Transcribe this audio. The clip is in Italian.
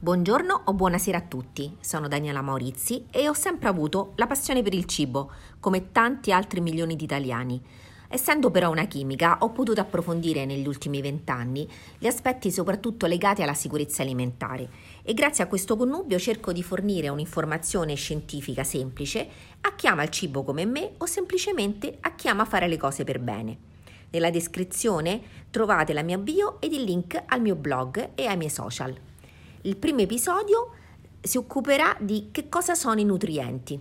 Buongiorno o buonasera a tutti, sono Daniela Maurizi e ho sempre avuto la passione per il cibo, come tanti altri milioni di italiani. Essendo però una chimica, ho potuto approfondire negli ultimi vent'anni gli aspetti soprattutto legati alla sicurezza alimentare e grazie a questo connubio cerco di fornire un'informazione scientifica semplice a chi ama il cibo come me o semplicemente a chi ama fare le cose per bene. Nella descrizione trovate la mia bio ed il link al mio blog e ai miei social. Il primo episodio si occuperà di che cosa sono i nutrienti.